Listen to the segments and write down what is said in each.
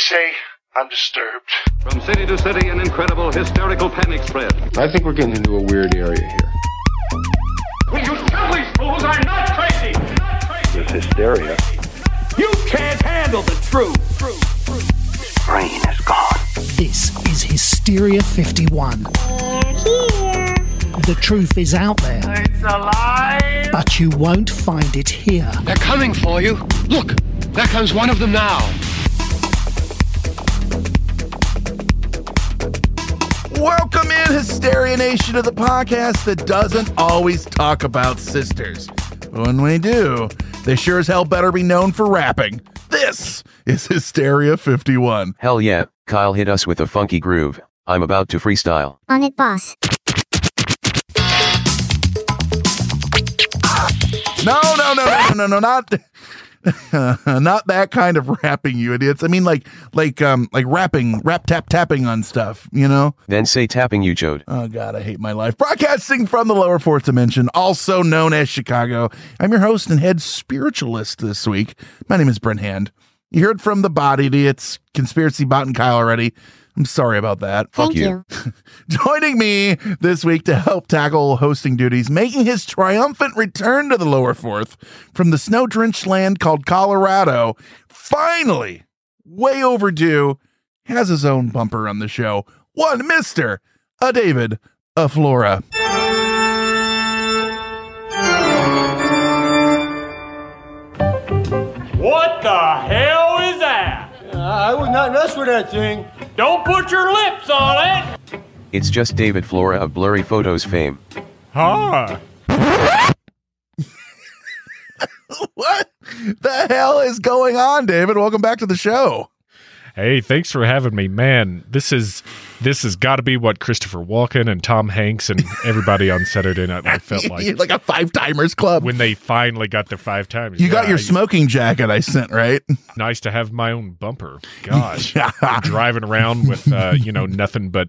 say I'm disturbed. From city to city, an incredible hysterical panic spread. I think we're getting into a weird area here. Will you tell these fools I'm not crazy? Not crazy. There's hysteria. You can't handle the truth. Brain is gone. This is Hysteria 51. The truth is out there, It's alive. but you won't find it here. They're coming for you. Look, there comes one of them now. Welcome in, Hysteria Nation, to the podcast that doesn't always talk about sisters. But when we do, they sure as hell better be known for rapping. This is Hysteria 51. Hell yeah, Kyle hit us with a funky groove. I'm about to freestyle. On it, boss. No, no, no, no, no, no, no, not not that kind of rapping, you idiots. I mean, like, like, um, like rapping, rap tap tapping on stuff. You know? Then say tapping you chode. Oh God, I hate my life. Broadcasting from the lower fourth dimension, also known as Chicago. I'm your host and head spiritualist this week. My name is Brent Hand. You heard from the body idiots, conspiracy bot and Kyle already. I'm sorry about that. Fuck Thank you. you. Joining me this week to help tackle hosting duties, making his triumphant return to the lower fourth from the snow drenched land called Colorado, finally, way overdue, has his own bumper on the show. One Mr. A David, a Flora. What the hell is that? I would not mess with that thing. Don't put your lips on it. It's just David Flora of Blurry Photos fame. Huh? What the hell is going on, David? Welcome back to the show. Hey, thanks for having me, man. This is this has got to be what Christopher Walken and Tom Hanks and everybody on Saturday Night Live felt like like a five timers club. when they finally got their five times. you got your smoking jacket I sent, right? Nice to have my own bumper. Gosh, driving around with uh, you know nothing but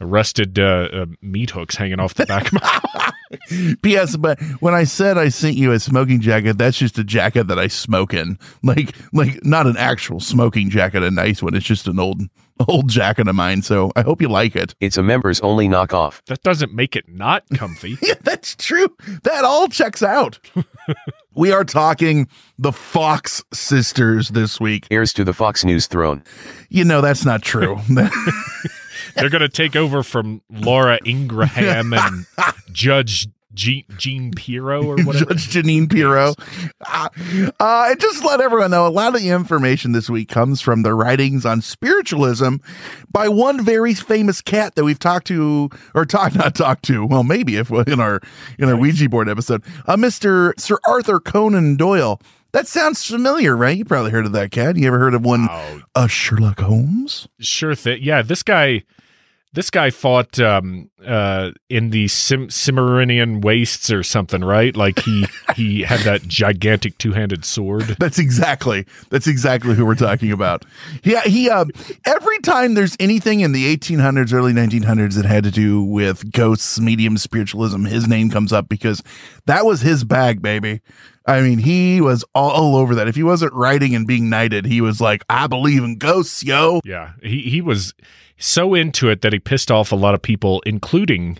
rusted uh, uh, meat hooks hanging off the back of my. P.S. But when I said I sent you a smoking jacket, that's just a jacket that I smoke in. Like, like not an actual smoking jacket, a nice one. It's just an old, old jacket of mine. So I hope you like it. It's a members only knockoff. That doesn't make it not comfy. Yeah, that's true. That all checks out. we are talking the Fox sisters this week. Heirs to the Fox News throne. You know that's not true. They're gonna take over from Laura Ingraham and Judge Gene, Gene Pirro or whatever. Judge Jeanine Pirro. Uh, uh, and just let everyone know a lot of the information this week comes from the writings on spiritualism by one very famous cat that we've talked to, or talked not talked to. Well, maybe if in our in our Ouija board episode, uh, Mister Sir Arthur Conan Doyle. That sounds familiar, right? You probably heard of that cat. You ever heard of one, Oh, uh, Sherlock Holmes? Sure thing. Yeah, this guy, this guy fought um, uh, in the Cimmerian wastes or something, right? Like he he had that gigantic two handed sword. That's exactly that's exactly who we're talking about. Yeah, he uh, every time there's anything in the 1800s, early 1900s that had to do with ghosts, medium spiritualism, his name comes up because that was his bag, baby. I mean, he was all over that. If he wasn't writing and being knighted, he was like, "I believe in ghosts, yo." Yeah, he he was so into it that he pissed off a lot of people, including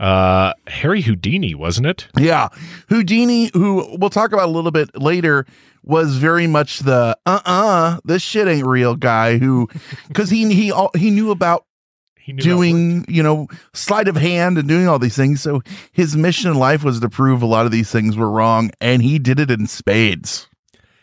uh, Harry Houdini, wasn't it? Yeah, Houdini, who we'll talk about a little bit later, was very much the uh-uh, this shit ain't real guy who, because he he he knew about doing you know sleight of hand and doing all these things. So his mission in life was to prove a lot of these things were wrong and he did it in spades.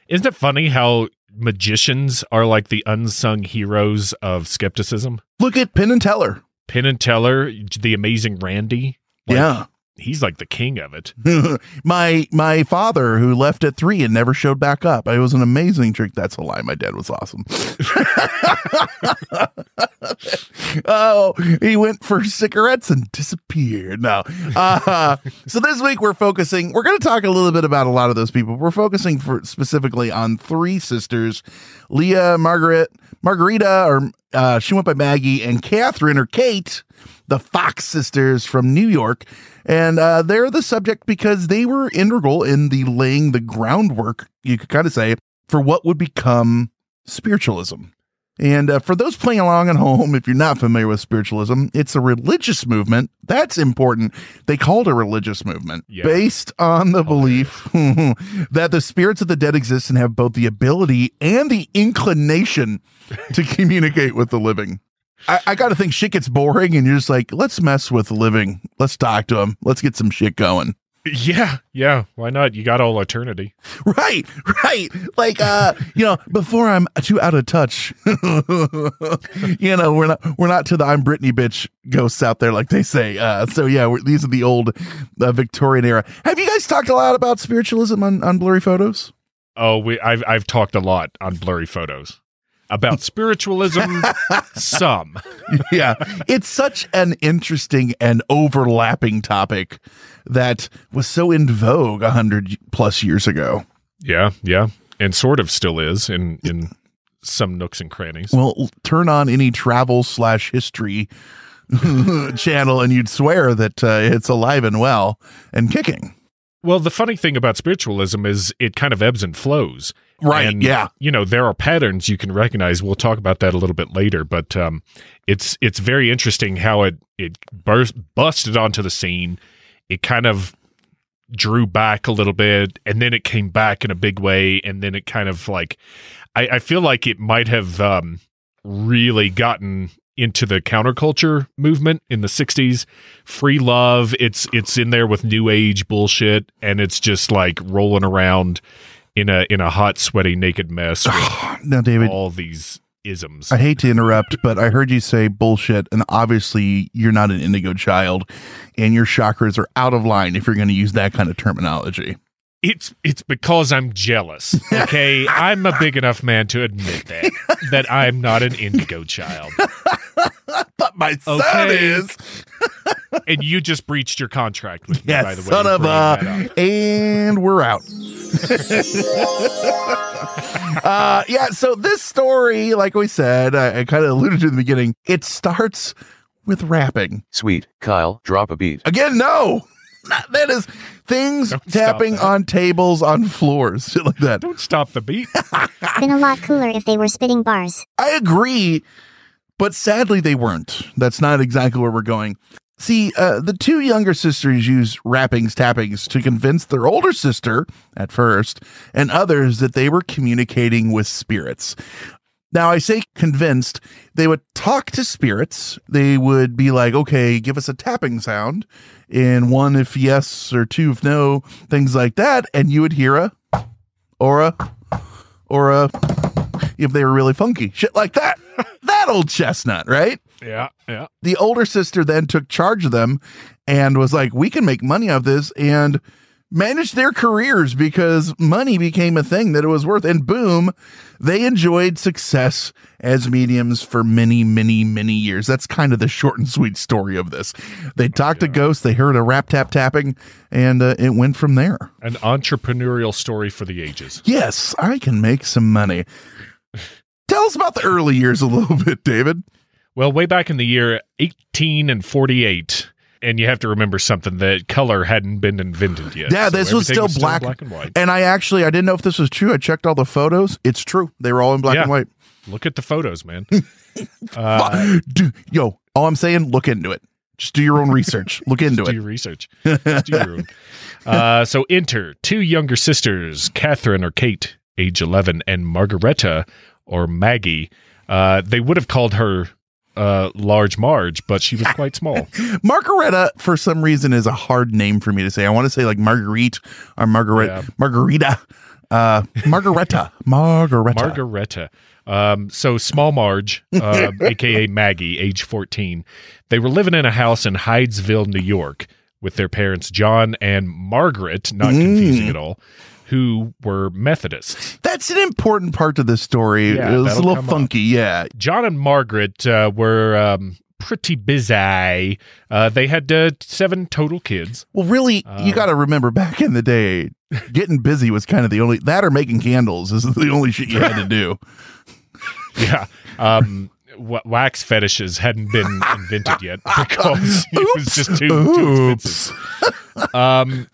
Isn't it funny how magicians are like the unsung heroes of skepticism? look at penn and teller. Penn and Teller, the amazing Randi. Like, yeah he's like the king of it. my my father who left at three and never showed back up. It was an amazing trick. That's a lie. My dad was awesome. Oh he went for cigarettes and disappeared. No. Uh, so this week we're focusing we're going to talk a little bit about a lot of those people. We're focusing for specifically on three sisters leah margaret margarita or uh, she went by maggie and catherine or kate the Fox sisters from New York. And uh, they're the subject because they were integral in the laying the groundwork, you could kind of say, for what would become spiritualism. And uh, for those playing along at home, if you're not familiar with spiritualism, it's a religious movement. That's important. They call it a religious movement Yeah. based on the belief that the spirits of the dead exist and have both the ability and the inclination to communicate with the living. I, I got to think shit gets boring, and you're just like, let's mess with the living. Let's talk to them. Let's get some shit going. Yeah, yeah. Why not? You got all eternity. Right, right. Like uh, you know, before I'm too out of touch. you know, we're not we're not to the I'm Britney bitch ghosts out there like they say. Uh, so yeah, we're, these are the old uh, Victorian era. Have you guys talked a lot about spiritualism on, on blurry photos? Oh, we I've I've talked a lot on blurry photos about spiritualism. some. yeah, it's such an interesting and overlapping topic that was so in vogue a hundred plus years ago. Yeah, yeah, and sort of still is in in some nooks and crannies. Well, turn on any travel slash history channel, and you'd swear that uh, it's alive and well and kicking. Well, the funny thing about spiritualism is it kind of ebbs and flows. Right, And, yeah. You know, there are patterns you can recognize. We'll talk about that a little bit later, but um, it's it's very interesting how it it burst busted onto the scene. It kind of drew back a little bit, and then it came back in a big way, and then it kind of like I, I feel like it might have um, really gotten into the counterculture movement in the 60s free love it's it's in there with new age bullshit and it's just like rolling around in a in a hot sweaty naked mess with Now, David, all these isms I hate to interrupt, but I heard you say bullshit, and obviously you're not an indigo child, and your chakras are out of line if you're going to use that kind of terminology. it's it's because i'm jealous okay i'm a big enough man to admit that that i'm not an indigo child But my son Okay. is. and you just breached your contract with me Yes, by the way son of a. And we're out. uh, yeah, so this story, like we said, I, I kind of alluded to in the beginning, it starts with rapping. Sweet, Kyle, drop a beat. Again, no. That is things Don't tapping on tables, on floors, shit like that. don't stop the beat Been a lot cooler if they were spitting bars. I agree, but sadly they weren't. That's not exactly where we're going. See, uh, the two younger sisters use rappings, tappings to convince their older sister, at first, and others that they were communicating with spirits. Now, I say convinced, they would talk to spirits. They would be like, okay, give us a tapping sound, and one if yes or two if no, things like that. And you would hear a, or a, or a, if they were really funky, shit like that. that old chestnut, right? Yeah yeah The older sister then took charge of them and was like, we can make money of this and manage their careers because money became a thing that it was worth. And boom, they enjoyed success as mediums for many, many, many years. That's kind of the short and sweet story of this. They talked to ghosts, they heard a rap tap tapping, and uh, it went from there. an entrepreneurial story for the ages Yes, I can make some money. Tell us about the early years a little bit, David. Well, way back in the year 18 and 48, and you have to remember something that color hadn't been invented yet. Yeah, So this was everything still black. black and white. And I actually I didn't know if this was true. I checked all the photos. It's true. They were all in black Yeah. and white. Look at the photos, man. uh. Do- yo, all I'm saying, look into it. Just do your own research. Look into do it. Do your research. Just do your own. Uh, so enter two younger sisters, Catherine or Kate, age 11, and Margareta or Maggie. Uh, they would have called her uh, Large Marge, but she was quite small. Margareta, for some reason, is a hard name for me to say. I want to say like Marguerite or Margaret Yeah. Margarita. Uh, Margareta. Margareta. Margareta. Um, so small Marge, uh, aka Maggie, age 14. They were living in a house in Hydesville, New York, with their parents John and Margaret, not confusing at all, who were Methodists. That's an important part of this story. Yeah, it was a little come up. funky. Yeah. John and Margaret uh, were um, pretty busy. Uh, they had uh, seven total kids. Well, really, Uh, you got to remember back in the day, getting busy was kind of the only that or making candles is the only shit you had to do. Yeah. Um, wax fetishes hadn't been invented yet because it was just too, too expensive. Um,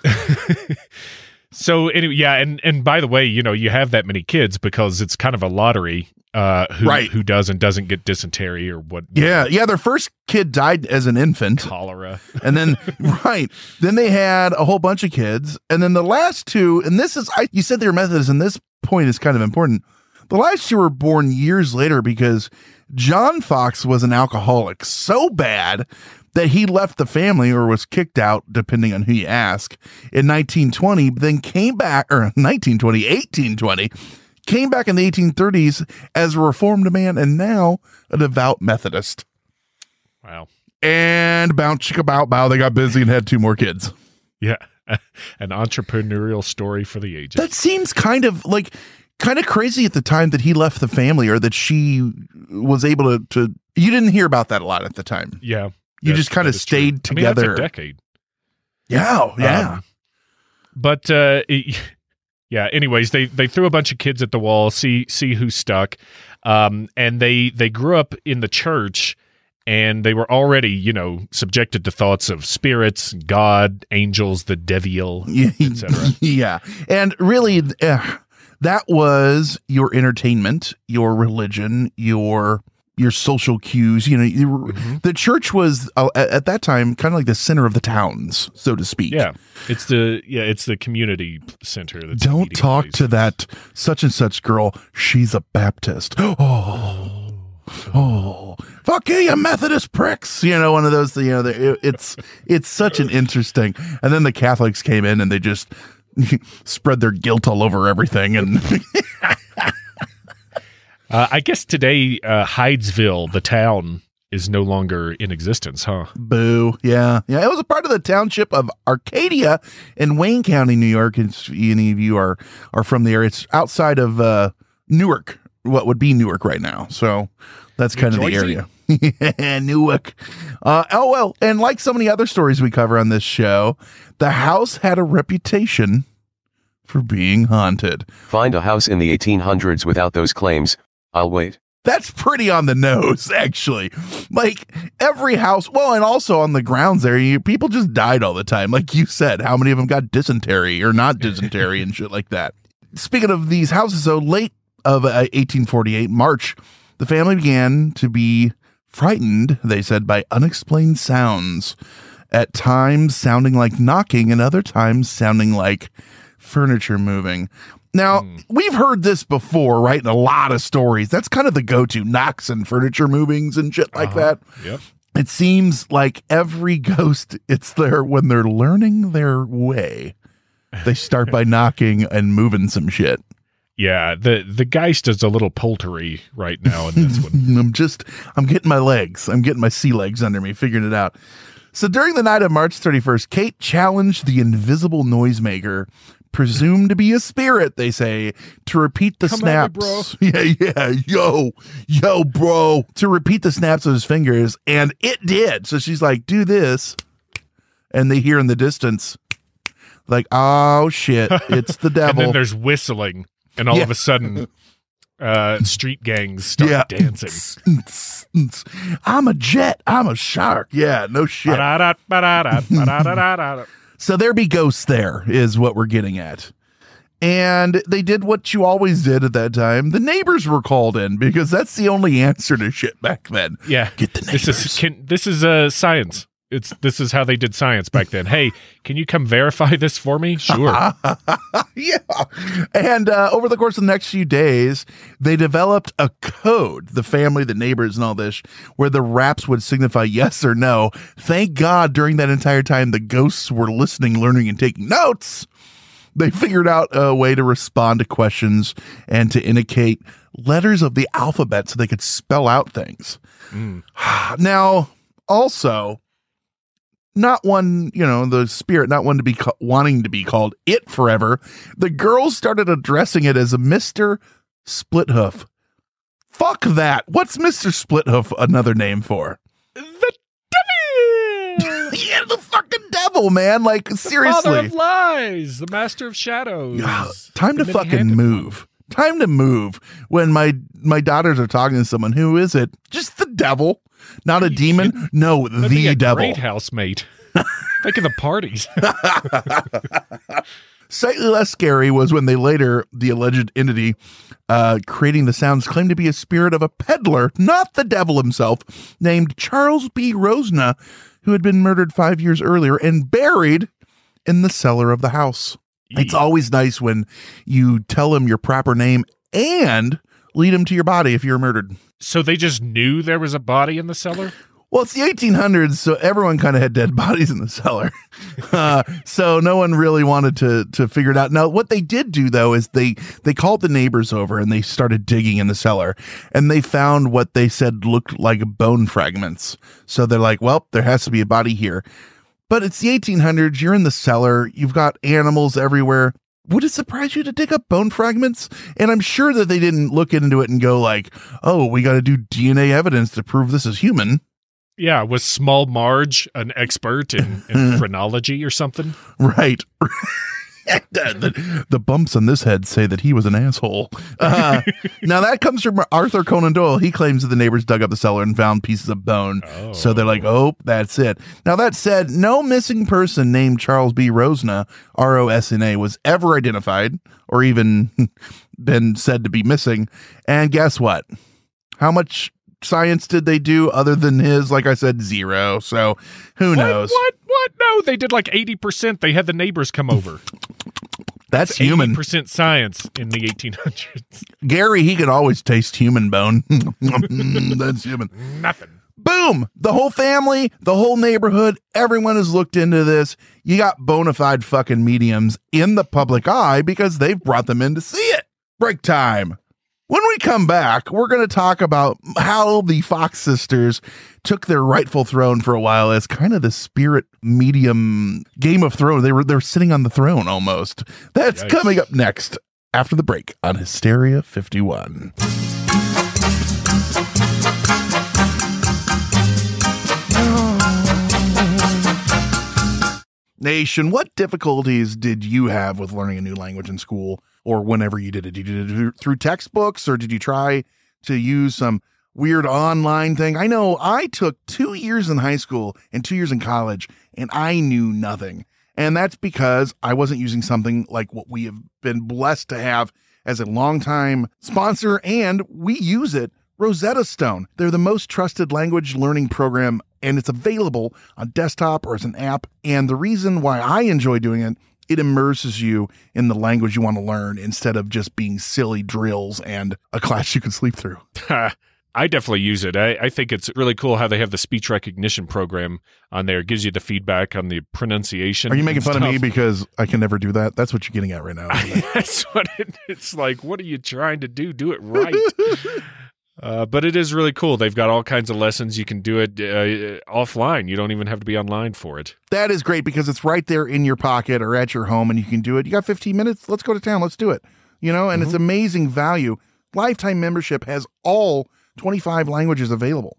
so anyway, yeah, and and by the way, you know, you have that many kids because it's kind of a lottery uh, who Right. who does and doesn't get dysentery or what? Yeah, yeah. Their first kid died as an infant. cholera. and then right then they had a whole bunch of kids and then the last two and this is I, you said they were methodists and this point is kind of important the last two were born years later because john fox was an alcoholic so bad that he left the family or was kicked out depending on who you ask in 1920 then came back or 1920 1820 came back in the 1830s as a reformed man and now a devout methodist Wow. and bounce chicka bow bow. They got busy and had two more kids. Yeah. An entrepreneurial story for the ages. That seems kind of like kind of crazy at the time that he left the family or that she was able to. to you didn't hear about that a lot at the time. yeah. You just kind of is true. stayed I mean, that's together. a decade. yeah, yeah. Um, but uh, it- yeah. Anyways, they they threw a bunch of kids at the wall. See see who stuck. Um, and they they grew up in the church, and they were already you know subjected to thoughts of spirits, God, angels, the devil, yeah, etc. yeah. And really, uh, that was your entertainment, your religion, your your social cues. You know, you Mm-hmm. the church was uh, at, at that time kind of like the center of the towns, so to speak. Yeah, it's the yeah it's the community center. Don't talk to that such and such girl. She's a Baptist. Oh, oh, fuck you, you Methodist pricks. You know, one of those. You know, the- it- it's it's such an interesting. And then the Catholics came in and they just spread their guilt all over everything. And Uh, I guess today, uh, Hydesville, the town, is no longer in existence, huh? boo, yeah, yeah. It was a part of the township of Arcadia in Wayne County, New York. If any of you are are from there, it's outside of uh, Newark. What would be Newark right now? So that's kind of the area. yeah, Newark. Uh, oh well, and like so many other stories we cover on this show, the house had a reputation for being haunted. Find a house in the 1800s without those claims. I'll wait. That's pretty on the nose, actually. Like every house, well, and also on the grounds there, you, people just died all the time. Like you said, how many of them got dysentery or not dysentery and shit like that? Speaking of these houses, so late of uh, 1848, March, the family began to be frightened, they said, by unexplained sounds, at times sounding like knocking and other times sounding like furniture moving. Now, hmm. we've heard this before, right? In a lot of stories. That's kind of the go to knocks and furniture movings and shit like uh-huh. that. Yep. It seems like every ghost, it's there when they're learning their way. They start by knocking and moving some shit. Yeah, the the Geist is a little poultry right now in this one. I'm just, I'm getting my legs. I'm getting my sea legs under me, figuring it out. So during the night of March 31st, Kate challenged the invisible noisemaker, presumed to be a spirit, they say, to repeat the Come snaps. me, Yeah, yeah, yo, yo, bro, to repeat the snaps of his fingers. And it did. So she's like, do this. And they hear in the distance, like, oh shit, it's the devil. and then there's whistling, and all Yeah. of a sudden, uh, street gangs start dancing. I'm a jet. I'm a shark. Yeah, no shit. So there be ghosts there, is what we're getting at. And they did what you always did at that time. The neighbors were called in because that's the only answer to shit back then. Yeah, Get the this neighbors. is can, this is uh, science. It's this is how they did science back then. Hey, can you come verify this for me? Sure. yeah. And uh, over the course of the next few days, they developed a code, the family, the neighbors, and all this, where the raps would signify yes or no. Thank God during that entire time, the ghosts were listening, learning, and taking notes. They figured out a way to respond to questions and to indicate letters of the alphabet so they could spell out things. Now, also, not one, you know, the spirit, not one to be ca- wanting to be called it forever. The girls started addressing it as a Mr. Splitfoot. Fuck that. What's Mr. Splitfoot another name for? the devil, yeah, the fucking devil, man. Like, father seriously. Father of lies, the master of shadows. Yeah, time to fucking move. Time to move. When my my daughters are talking to someone, who is it? Just the devil, not a demon. No, That'd the a devil. Great housemate. Think of the parties. Slightly less scary was when they later, the alleged entity uh, creating the sounds, claimed to be a spirit of a peddler, not the devil himself, named Charles B. Rosna, who had been murdered five years earlier and buried in the cellar of the house. It's always nice when you tell him your proper name and lead him to your body if you're murdered. So they just knew there was a body in the cellar? Well, it's the 1800s, so everyone kind of had dead bodies in the cellar. Uh, so no one really wanted to to figure it out. Now, what they did do though is they they called the neighbors over and they started digging in the cellar, and they found what they said looked like bone fragments. So they're like, "Well, there has to be a body here." But it's the 1800s. You're in the cellar. You've got animals everywhere. Would it surprise you to dig up bone fragments? And I'm sure that they didn't look into it and go like, "Oh, we got to do DNA evidence to prove this is human." Yeah, was Small Marge an expert in, in phrenology or something? Right. the, the bumps on this head say that he was an asshole. Uh, now that comes from Arthur Conan Doyle. He claims that the neighbors dug up the cellar and found pieces of bone. So they're like, oh, that's it. Now that said, no missing person named Charles B. Rosna, R O S N A, was ever identified or even been said to be missing. And guess what? How much science did they do other than his? Like I said, zero. So who knows? What? What? No, they did like 80%. They had the neighbors come over. That's human. percent science in the 1800s. Gary, he could always taste human bone. That's human. Nothing. Boom! The whole family, the whole neighborhood, everyone has looked into this. You got bona fide fucking mediums in the public eye because they've brought them in to see it. Break time. When we come back, we're going to talk about how the Fox sisters took their rightful throne for a while as kind of the spirit medium Game of Thrones. They were they're sitting on the throne almost. That's Yikes. coming up next after the break on Hysteria 51. Nation, what difficulties did you have with learning a new language in school or whenever you did it? Did you do it through textbooks or did you try to use some weird online thing? I know I took two years in high school and two years in college and I knew nothing. And that's because I wasn't using something like what we have been blessed to have as a longtime sponsor, and we use it Rosetta Stone. They're the most trusted language learning program, and it's available on desktop or as an app. And the reason why I enjoy doing it, it immerses you in the language you want to learn instead of just being silly drills and a class you can sleep through. I definitely use it. I, I think it's really cool how they have the speech recognition program on there. It gives you the feedback on the pronunciation. Are you making fun of me because I can never do that? That's what you're getting at right now. That's what it, it's like. What are you trying to do? Do it right. uh, but it is really cool. They've got all kinds of lessons. You can do it uh, offline. You don't even have to be online for it. that is great because it's right there in your pocket or at your home and you can do it. You got 15 minutes. Let's go to town. Let's do it. You know, and it's amazing value. Lifetime membership has all 25 languages available.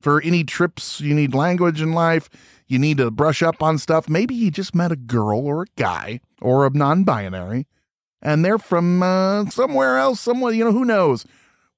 For any trips you need language in life, you need to brush up on stuff. Maybe you just met a girl or a guy or a non binary and they're from uh, somewhere else, somewhere, you know, who knows?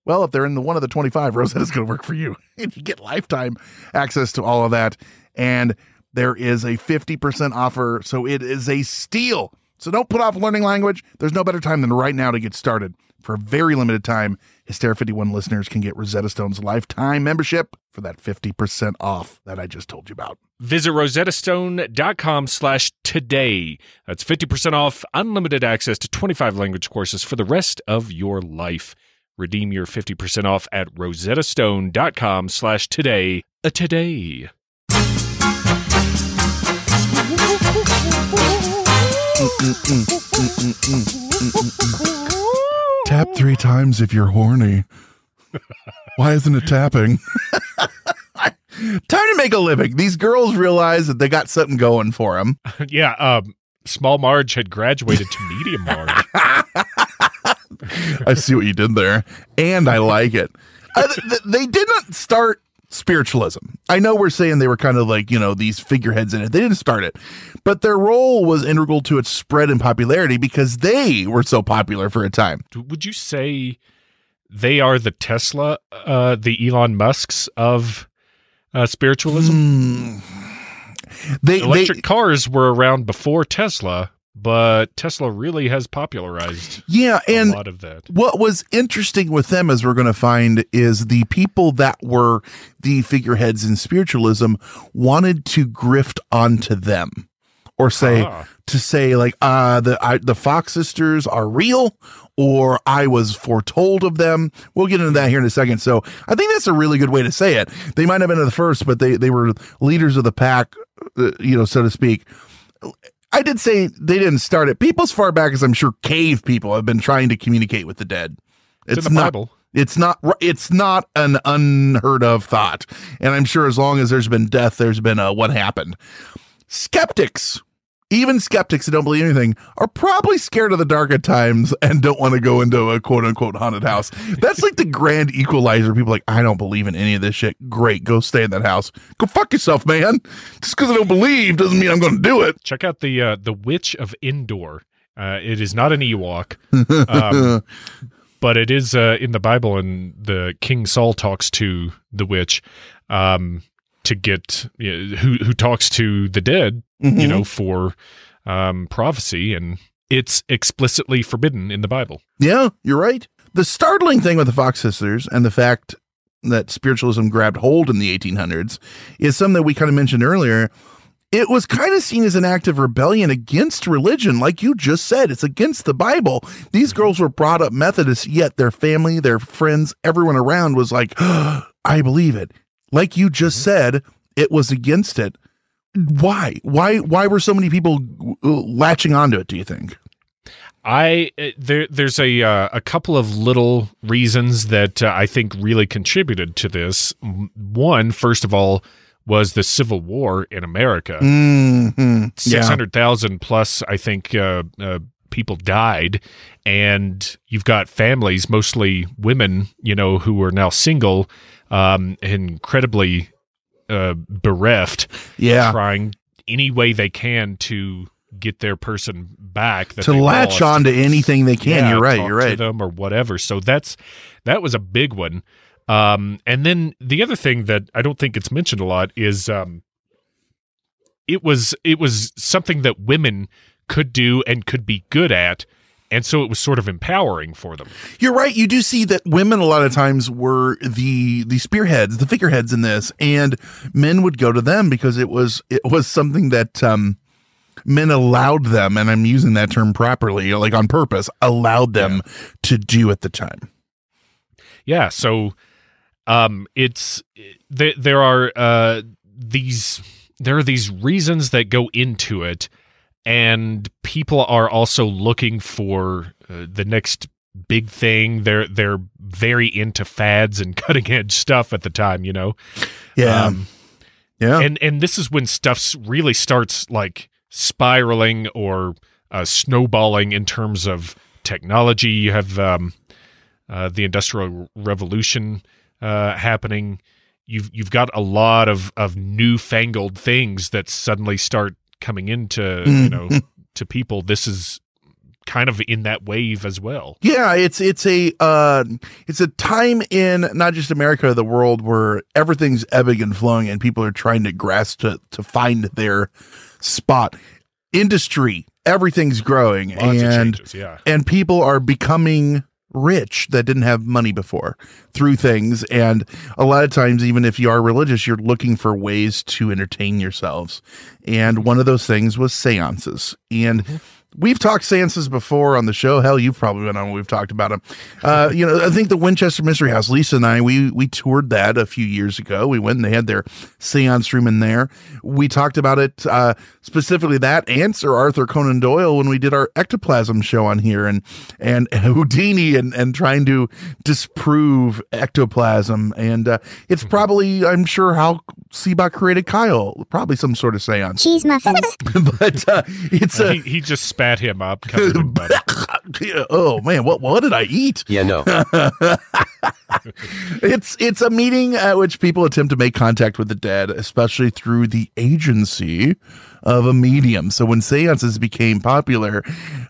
Well, if they're in the one of the 25, Rosetta's going to work for you. And you get lifetime access to all of that. And there is a 50% offer. So it is a steal. So don't put off learning language. There's no better time than right now to get started. For a very limited time, Hysteria 51 listeners can get Rosetta Stone's lifetime membership for that 50% off that I just told you about. Visit rosettastone.com slash today. That's 50% off unlimited access to 25 language courses for the rest of your life. Redeem your 50% off at rosettastone.com slash today. A today. Tap three times if you're horny. Why isn't it tapping? Time to make a living. These girls realize that they got something going for them. yeah, um, Small Marge had graduated to Medium Marge. I see what you did there, and I like it. Th- th- they didn't start spiritualism. I know we're saying they were kind of like, you know, these figureheads in it. They didn't start it, but their role was integral to its spread and popularity because they were so popular for a time. Would you say they are the Tesla, uh, the Elon Musks of uh, spiritualism? Hmm. They, Electric they cars were around before Tesla, but Tesla really has popularized Yeah, and a lot of that. What was interesting with them, as we're going to find, is the people that were the figureheads in spiritualism wanted to grift onto them, or say Ah. to say like, uh, the I, the Fox sisters are real, or I was foretold of them. We'll get into that here in a second. So I think that's a really good way to say it. They might have been the first, but they they were leaders of the pack, uh, you know, so to speak. I did say they didn't start it. People as far back as I'm sure cave people have been trying to communicate with the dead. It's the not, Bible. It's not. It's not an unheard of thought, and I'm sure as long as there's been death, there's been a what happened. Skeptics, even skeptics that don't believe anything, are probably scared of the dark at times and don't want to go into a quote unquote haunted house. That's like the grand equalizer. People are like, I don't believe in any of this shit. Great, go stay in that house. Go fuck yourself, man. Just because I don't believe doesn't mean I'm going to do it. Check out the uh, the Witch of Endor. Uh, it is not an Ewok, um, but it is uh, in the Bible, and the King Saul talks to the witch um, to get you know, who who talks to the dead, you Mhm. know, for um, prophecy, and it's explicitly forbidden in the Bible. Yeah, you're right. The startling thing with the Fox sisters and the fact that spiritualism grabbed hold in the 1800s is something that we kind of mentioned earlier. It was kind of seen as an act of rebellion against religion, like you just said. It's against the Bible. These girls were brought up Methodist, yet their family, their friends, everyone around was like, I believe it. Like you just said, it was against it. Why? Why? Why were so many people uh, latching onto it? Do you think? I uh, there there's a uh, a couple of little reasons that uh, I think really contributed to this. One, first of all, was the Civil War in America. Mm-hmm. Six hundred thousand plus, I think, uh, uh, people died, and you've got families, mostly women, you know, who are now single, um, incredibly uh, bereft, Yeah. trying any way they can to get their person back to latch lost. on to anything they can. Yeah, you're right. You're to right. them or whatever. So that's that was a big one. Um, and then the other thing that I don't think it's mentioned a lot is um, it was it was something that women could do and could be good at, and so it was sort of empowering for them. You're right. You do see that women a lot of times were the the spearheads, the figureheads in this, and men would go to them because it was it was something that um, men allowed them, and I'm using that term properly, like on purpose, allowed them to do at the time. Yeah, so um it's there there are uh these there are these reasons that go into it and people are also looking for uh, the next big thing they're they're very into fads and cutting edge stuff at the time you know Yeah. Um, yeah and and this is when stuff really starts like spiraling or uh, snowballing in terms of technology you have um uh, the industrial revolution uh, happening. You've you've got a lot of of newfangled things that suddenly start coming into you know to people. This is kind of in that wave as well. Yeah, it's it's a uh, it's a time in not just America, the world where everything's ebbing and flowing, and people are trying to grasp to to find their spot. Industry, everything's growing, Lots and changes, yeah. and people are becoming rich that didn't have money before through things. And a lot of times even if you are religious you're looking for ways to entertain yourselves. And one of those things was seances. And mm-hmm. We've talked seances before on the show. Hell, you've probably been on. when We've talked about them. Uh, you know, I think the Winchester Mystery House. Lisa and I, we we toured that a few years ago. We went and they had their seance room in there. We talked about it uh, specifically that and Sir Arthur Conan Doyle when we did our ectoplasm show on here, and and Houdini and and trying to disprove ectoplasm. And uh, it's probably, I'm sure, how Seabach created Kyle. Probably some sort of seance. Cheese muffins. but uh, it's a he, he just spat him up. covered oh man, what what did I eat? Yeah, no. it's it's a meeting at which people attempt to make contact with the dead, especially through the agency of a medium. So when seances became popular,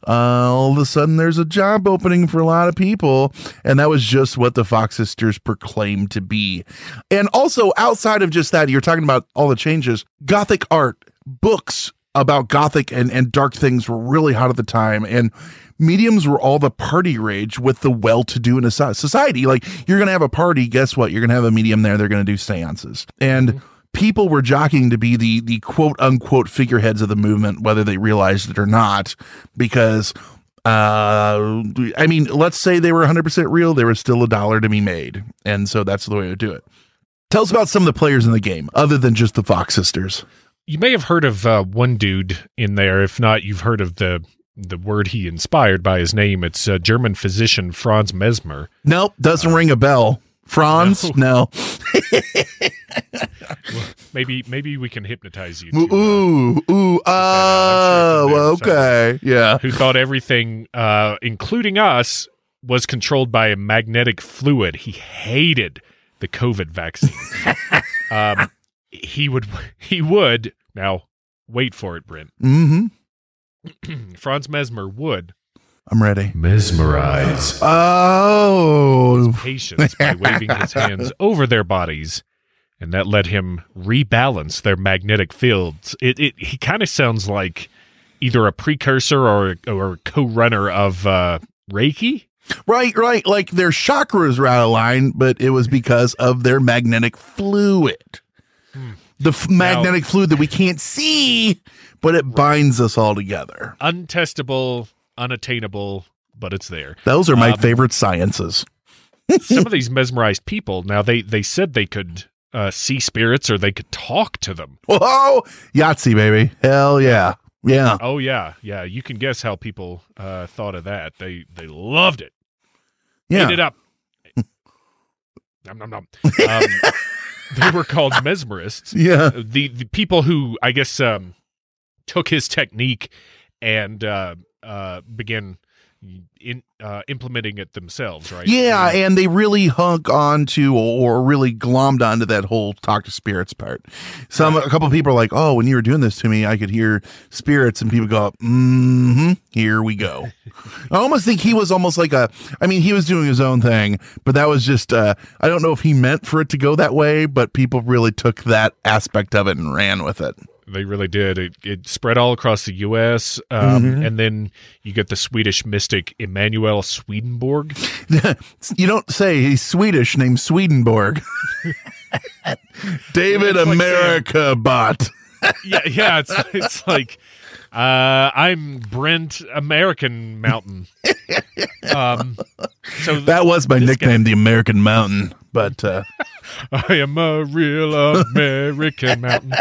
uh, all of a sudden there's a job opening for a lot of people, and that was just what the Fox sisters proclaimed to be. And also outside of just that, you're talking about all the changes, Gothic art, books, about gothic and, and dark things were really hot at the time. And mediums were all the party rage with the well to do in a society. Like, you're going to have a party. Guess what? You're going to have a medium there. They're going to do seances. And people were jockeying to be the, the quote unquote figureheads of the movement, whether they realized it or not, because uh i mean let's say they were 100% real there was still a dollar to be made and so that's the way to do it tell us about some of the players in the game other than just the fox sisters You may have heard of uh, one dude in there. If not, you've heard of the the word he inspired by his name. It's uh, German physician Franz Mesmer. nope doesn't ring a bell franz no, Maybe maybe we can hypnotize you. To, uh, ooh ooh oh sure okay yeah who thought everything, uh, including us, was controlled by a magnetic fluid. He hated the COVID vaccine. um, he would he would now wait for it, Brent. mm-hmm Franz Mesmer would i'm ready mesmerize oh patients by waving his hands over their bodies, and that let him rebalance their magnetic fields. It, it he kind of sounds like either a precursor or or co-runner of uh, Reiki. Right, right. Like their chakras were out of line, but it was because of their magnetic fluid. The f- magnetic fluid that we can't see, but it binds us all together. Untestable, unattainable, but it's there. Those are my Um, favorite sciences. Some of these mesmerized people now they they said they could uh, see spirits or they could talk to them. Whoa, Yahtzee, baby. Hell yeah. Yeah. Oh yeah, yeah. You can guess how people uh, thought of that. They they loved it. Yeah. It up. nom, nom, nom. Um, they were called mesmerists. Yeah. The the people who I guess um, took his technique and uh, uh, began in uh, implementing it themselves. Right. Yeah, and they really hunk onto or really glommed onto that whole talk to spirits part. Some a couple of people are like, "Oh, when you were doing this to me, I could hear spirits," and people go, "Mm-hmm, here we go." I almost think he was almost like a. I mean, he was doing his own thing, but that was just. Uh, I don't know if he meant for it to go that way, but people really took that aspect of it and ran with it. They really did. It, it spread all across the U.S. Um, Mhm. And then you get the Swedish mystic Emanuel Swedenborg. you don't say he's Swedish, named Swedenborg. David It's like America bot. yeah, yeah. It's it's like uh, I'm Brent American Mountain. Um, so That was my nickname, the American Mountain. But uh, I am a real American mountain.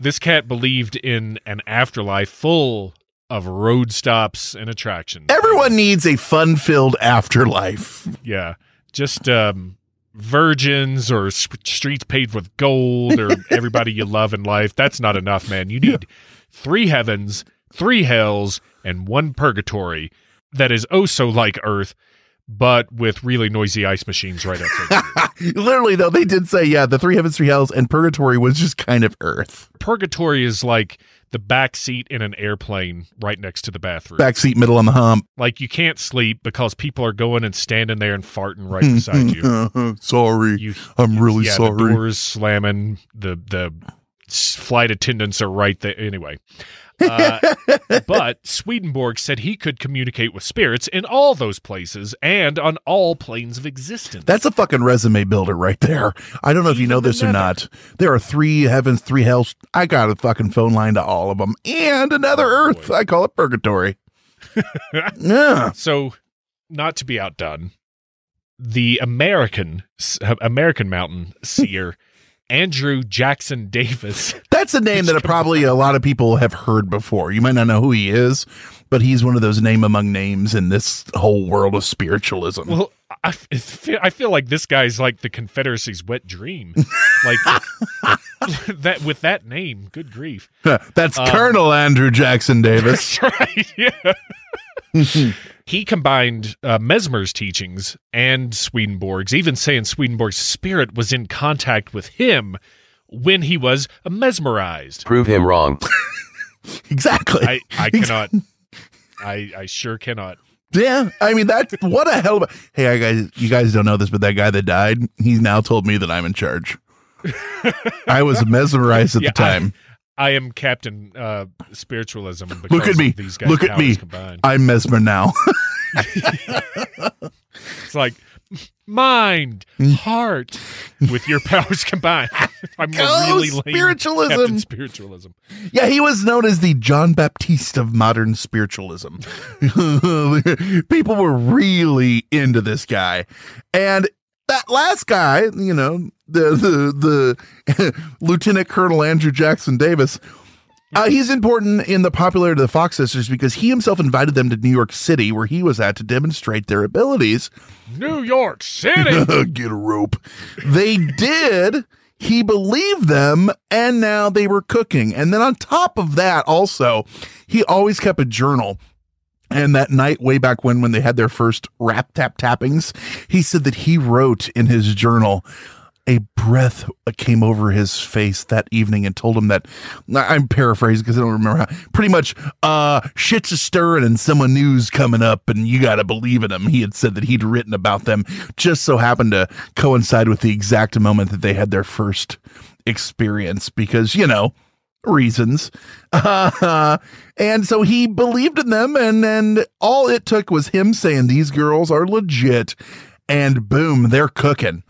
This cat believed in an afterlife full of road stops and attractions. everyone needs a fun-filled afterlife. Yeah, just um, virgins or streets paved with gold or everybody you love in life. That's not enough, man. You need three heavens, three hells, and one purgatory that is oh so like Earth, but with really noisy ice machines right outside. Literally, though, they did say, yeah, the three heavens, three hells, and purgatory was just kind of Earth. purgatory is like the back seat in an airplane right next to the bathroom. Backseat, middle on the hump. Like you can't sleep because people are going and standing there and farting right beside you. sorry, You- I'm really yeah, sorry. The doors slamming. The the flight attendants are right there. Anyway, uh, but Swedenborg said he could communicate with spirits in all those places and on all planes of existence. That's a fucking resume builder right there. I don't know if you know this or not. There are three heavens, three hells. I got a fucking phone line to all of them, and another Earth. I call it purgatory. yeah. so, not to be outdone, the American American mountain seer Andrew Jackson Davis. That's a name that probably a lot of people have heard before. You might not know who he is, but he's one of those name among names in this whole world of spiritualism. Well, I feel, I feel like this guy's like the Confederacy's wet dream. Like that with that name, good grief. That's um, Colonel Andrew Jackson Davis. That's right. Yeah. he combined uh, Mesmer's teachings and Swedenborg's, even saying Swedenborg's spirit was in contact with him when he was mesmerized. Prove him wrong. exactly. I, I cannot. I I sure cannot. Yeah, I mean that's What a hell of a. Hey, I guys, you guys don't know this, but that guy that died, he's now told me that I'm in charge. I was mesmerized at Yeah, the time. I am Captain uh, Spiritualism. Because Look at me. These guys' Look at me. Combined. I'm Mesmer now. It's like mind, heart, with your powers combined. I'm Go really spiritualism. Captain Spiritualism. yeah, he was known as the John Baptiste of modern spiritualism. People were really into this guy. And that last guy, you know, the the the Lieutenant Colonel Andrew Jackson Davis, uh, he's important in the popularity of the Fox sisters because he himself invited them to New York City, where he was at, to demonstrate their abilities. New York City. Get a rope. They did. He believed them, and now they were cooking. And then on top of that, also, he always kept a journal. And that night, way back when, when they had their first rap tap tappings, he said that he wrote in his journal, a breath came over his face that evening and told him that I'm paraphrasing because I don't remember how pretty much uh shit's a stirring and someone new's coming up and you gotta believe in him. He had said that he'd written about them. Just so happened to coincide with the exact moment that they had their first experience because you know reasons. Uh, and so he believed in them and and all it took was him saying these girls are legit and boom they're cooking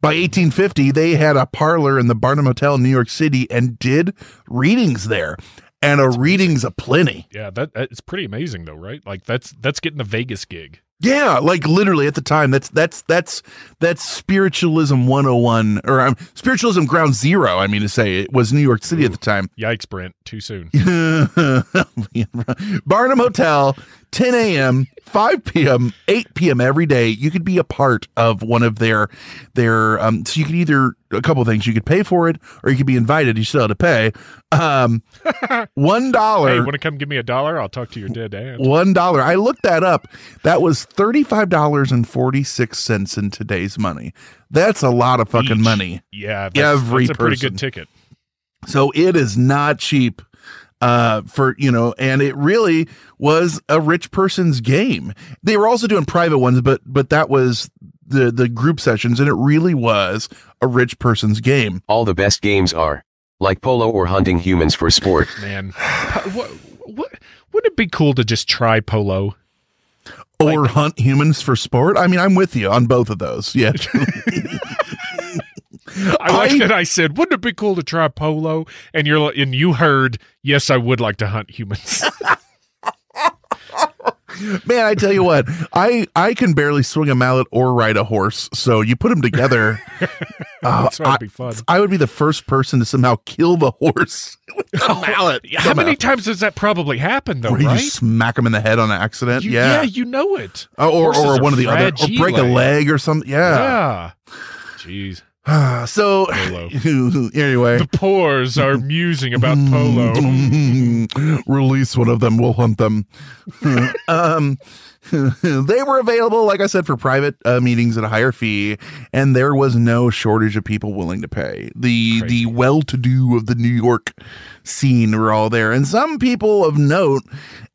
by 1850, they had a parlor in the Barnum Hotel in New York City and did readings there. And a readings aplenty. Yeah, that it's pretty amazing though, right? Like that's that's getting the Vegas gig. Yeah, like literally at the time. That's that's that's that's spiritualism 101 or um, spiritualism ground zero, I mean to say. It was New York City at the time. Yikes, Brent, too soon. Barnum Hotel, 10 a.m., 5 p.m., 8 p.m. every day. You could be a part of one of their their um so you could either a couple things. You could pay for it or you could be invited. You still had to pay. Um one dollar. Hey, want to come give me a dollar? I'll talk to your dead aunt. One dollar. I looked that up. That was thirty-five dollars and forty-six cents in today's money. That's a lot of fucking Each. money. Yeah, that's, Every that's a pretty good ticket. So it is not cheap uh for you know and it really was a rich person's game. They were also doing private ones but but that was the the group sessions and it really was a rich person's game. All the best games are like polo or hunting humans for sport. Man, what, what wouldn't it be cool to just try polo? or hunt humans for sport? I mean i'm with you on both of those. Yeah I like I- that I said, wouldn't it be cool to try polo? And you're and you heard, yes, I would like to hunt humans. man i tell you what i i can barely swing a mallet or ride a horse so you put them together uh, I, be fun. I would be the first person to somehow kill the horse with a mallet How Somehow. many times does that probably happen, though? You right? just smack him in the head on accident. You- yeah. you know it. Oh, or Horses or one of the other, or break a leg or something. Yeah. Yeah. Jeez. so anyway, The pores are musing about polo. release one of them. We'll hunt them. um, they were available, like I said, for private uh, meetings at a higher fee, and there was no shortage of people willing to pay. The Crazy. the well-to-do of the New York scene were all there, and some people of note.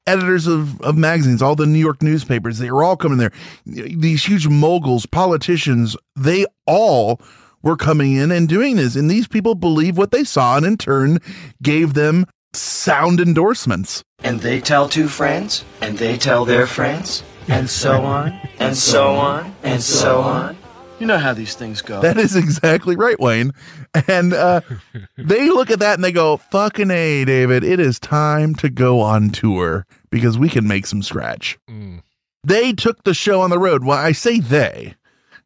Editors of, of magazines, all the New York newspapers, they were all coming there. These huge moguls, politicians, they all were coming in and doing this. And these people believed what they saw and in turn gave them sound endorsements. And they tell two friends, and they tell their friends, and so on, and so on, and so on. You know how these things go. That is exactly right, Wayne. And uh, they look at that and they go, fucking A, David, it is time to go on tour because we can make some scratch. Mm. They took the show on the road. Well, I say they.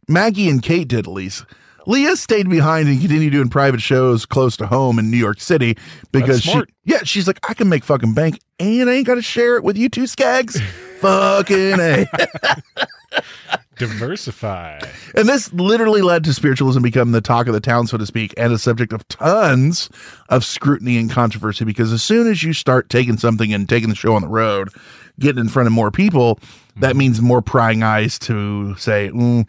Maggie and Kate did at least. Leah stayed behind and continued doing private shows close to home in New York City because she, yeah, she's like, I can make fucking bank and I ain't got to share it with you two skags. fucking A. Diversify. And this literally led to spiritualism becoming the talk of the town, so to speak, and a subject of tons of scrutiny and controversy. Because as soon as you start taking something and taking the show on the road, getting in front of more people, that means more prying eyes to say, "Mm,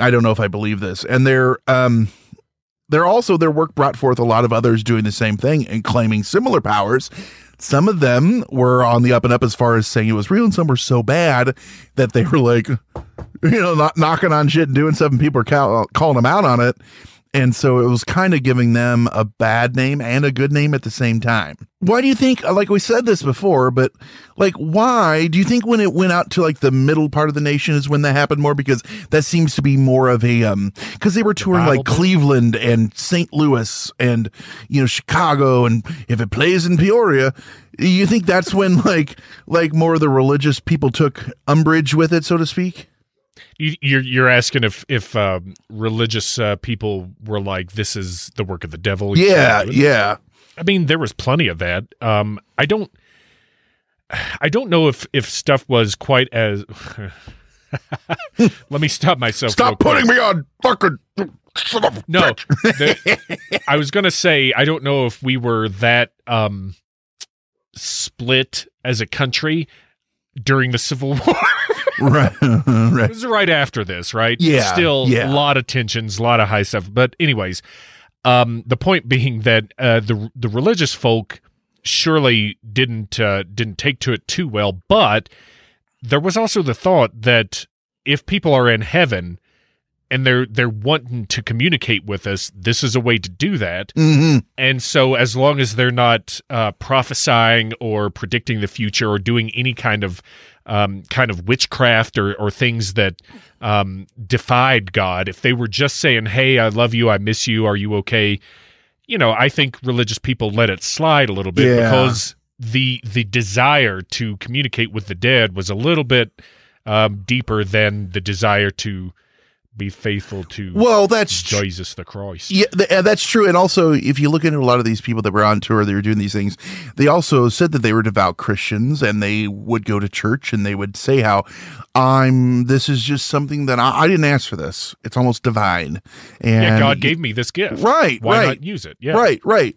I don't know if I believe this. And they're, um, they're also, their work brought forth a lot of others doing the same thing and claiming similar powers. Some of them were on the up and up as far as saying it was real, and some were so bad that they were like, you know, not knocking on shit and doing and people are cal- calling them out on it. And so it was kind of giving them a bad name and a good name at the same time. Why do you think, like we said this before, but like, why do you think when it went out to like the middle part of the nation is when that happened more? Because that seems to be more of a, um, because they were touring like Cleveland and St. Louis and, you know, Chicago. And if it plays in Peoria, you think that's when like, like more of the religious people took umbrage with it, so to speak? You, you're you're asking if if um, religious uh, people were like this is the work of the devil. Yeah, yeah. I mean, there was plenty of that. Um, I don't, I don't know if if stuff was quite as. Let me stop myself. Stop putting me on fucking. no, the, I was gonna say I don't know if we were that um, split as a country during the Civil War. right, right. It was right after this, right? Yeah, Still yeah. a lot of tensions, a lot of high stuff. But anyways, um, the point being that uh, the the religious folk surely didn't uh, didn't take to it too well, but there was also the thought that if people are in heaven and they're they're wanting to communicate with us, this is a way to do that. Mm-hmm. And so, as long as they're not uh, prophesying or predicting the future or doing any kind of um, kind of witchcraft or, or things that um, defied God, if they were just saying, "Hey, I love you, I miss you, are you okay?" You know, I think religious people let it slide a little bit Yeah. because the the desire to communicate with the dead was a little bit um, deeper than the desire to be faithful to Well, that's Jesus the Christ. Yeah, th- uh, that's true. And also, if you look into a lot of these people that were on tour, they were doing these things. They also said that they were devout Christians and they would go to church and they would say how I'm. This is just something that I, I didn't ask for. This it's almost divine. And yeah, God gave me this gift. Right, Why right. not use it? Yeah. Right, right.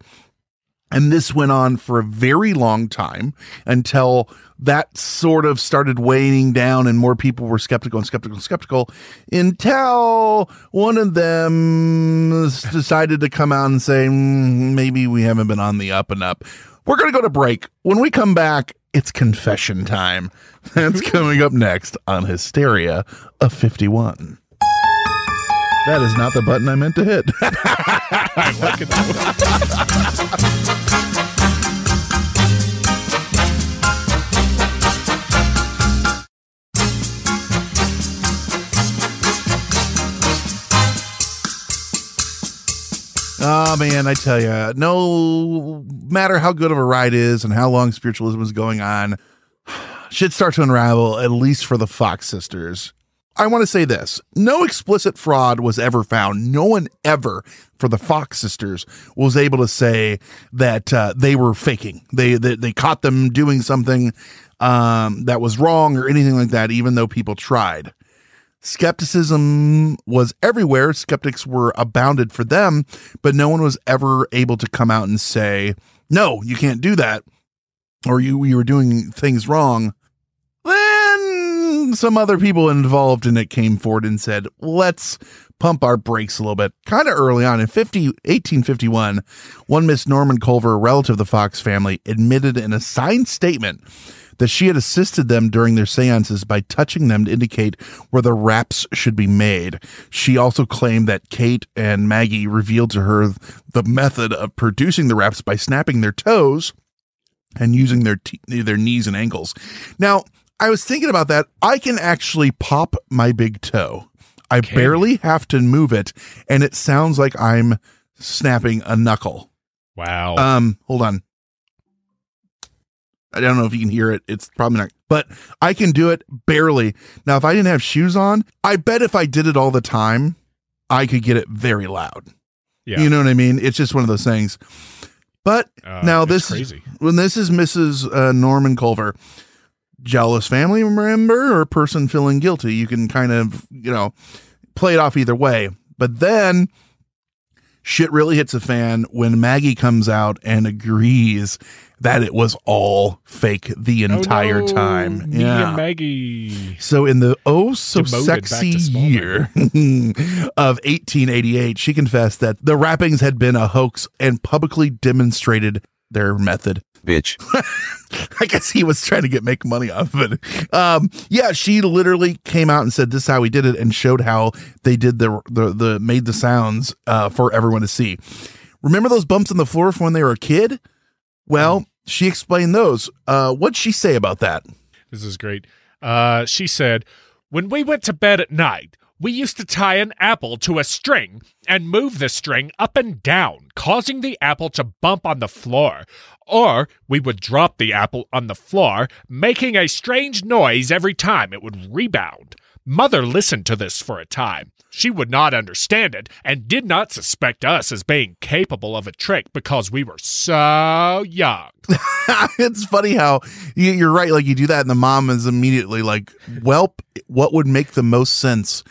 And this went on for a very long time until that sort of started waning down and more people were skeptical and skeptical and skeptical until one of them decided to come out and say, "Mm, maybe we haven't been on the up and up. We're going to go to break. When we come back, it's confession time. That's coming up next on Hysteria of 51. That is not the button I meant to hit. Oh man, I tell you, no matter how good of a ride is and how long spiritualism is going on, shit starts to unravel, at least for the Fox sisters. I want to say this no explicit fraud was ever found. No one ever for the Fox sisters was able to say that uh, they were faking. They, they they caught them doing something um, that was wrong or anything like that, even though people tried. Skepticism was everywhere. Skeptics were abounded for them, but no one was ever able to come out and say, no, you can't do that, or you, you were doing things wrong. Then some other people involved in it came forward and said, let's pump our brakes a little bit. Kind of early on in 50, 1851, one Miss Norman Culver, a relative of the Fox family, admitted in a signed statement that she had assisted them during their seances by touching them to indicate where the raps should be made. She also claimed that Kate and Maggie revealed to her the method of producing the raps by snapping their toes and using their te- their knees and ankles. Now, I was thinking about that. I can actually pop my big toe. I barely have to move it, and it sounds like I'm snapping a knuckle. Wow. Um, hold on. I don't know if you can hear it. It's probably not, but I can do it barely. Now, if I didn't have shoes on, I bet if I did it all the time, I could get it very loud. Yeah. You know what I mean? It's just one of those things. But Uh, now this crazy. when this is Mrs. Uh, Norman Culver, jealous family member or person feeling guilty. You can kind of, you know, play it off either way. But then shit really hits a fan when Maggie comes out and agrees that it was all fake the entire Oh, no, time. Me yeah. and Maggie. So in the oh so Demoted sexy year of 1888, she confessed that the rappings had been a hoax and publicly demonstrated their method. bitch. I guess he was trying to get make money off of it. Um, yeah, she literally came out and said this is how we did it and showed how they did the the, the made the sounds uh, for everyone to see. Remember those bumps on the floor from when they were a kid? Well, she explained those. Uh, what'd she say about that? This is great. Uh, she said, When we went to bed at night, we used to tie an apple to a string and move the string up and down, causing the apple to bump on the floor. Or we would drop the apple on the floor, making a strange noise every time it would rebound. Mother listened to this for a time. She would not understand it and did not suspect us as being capable of a trick because we were so young. it's funny how you, you're right. Like you do that, and the mom is immediately like, "Welp, what would make the most sense?"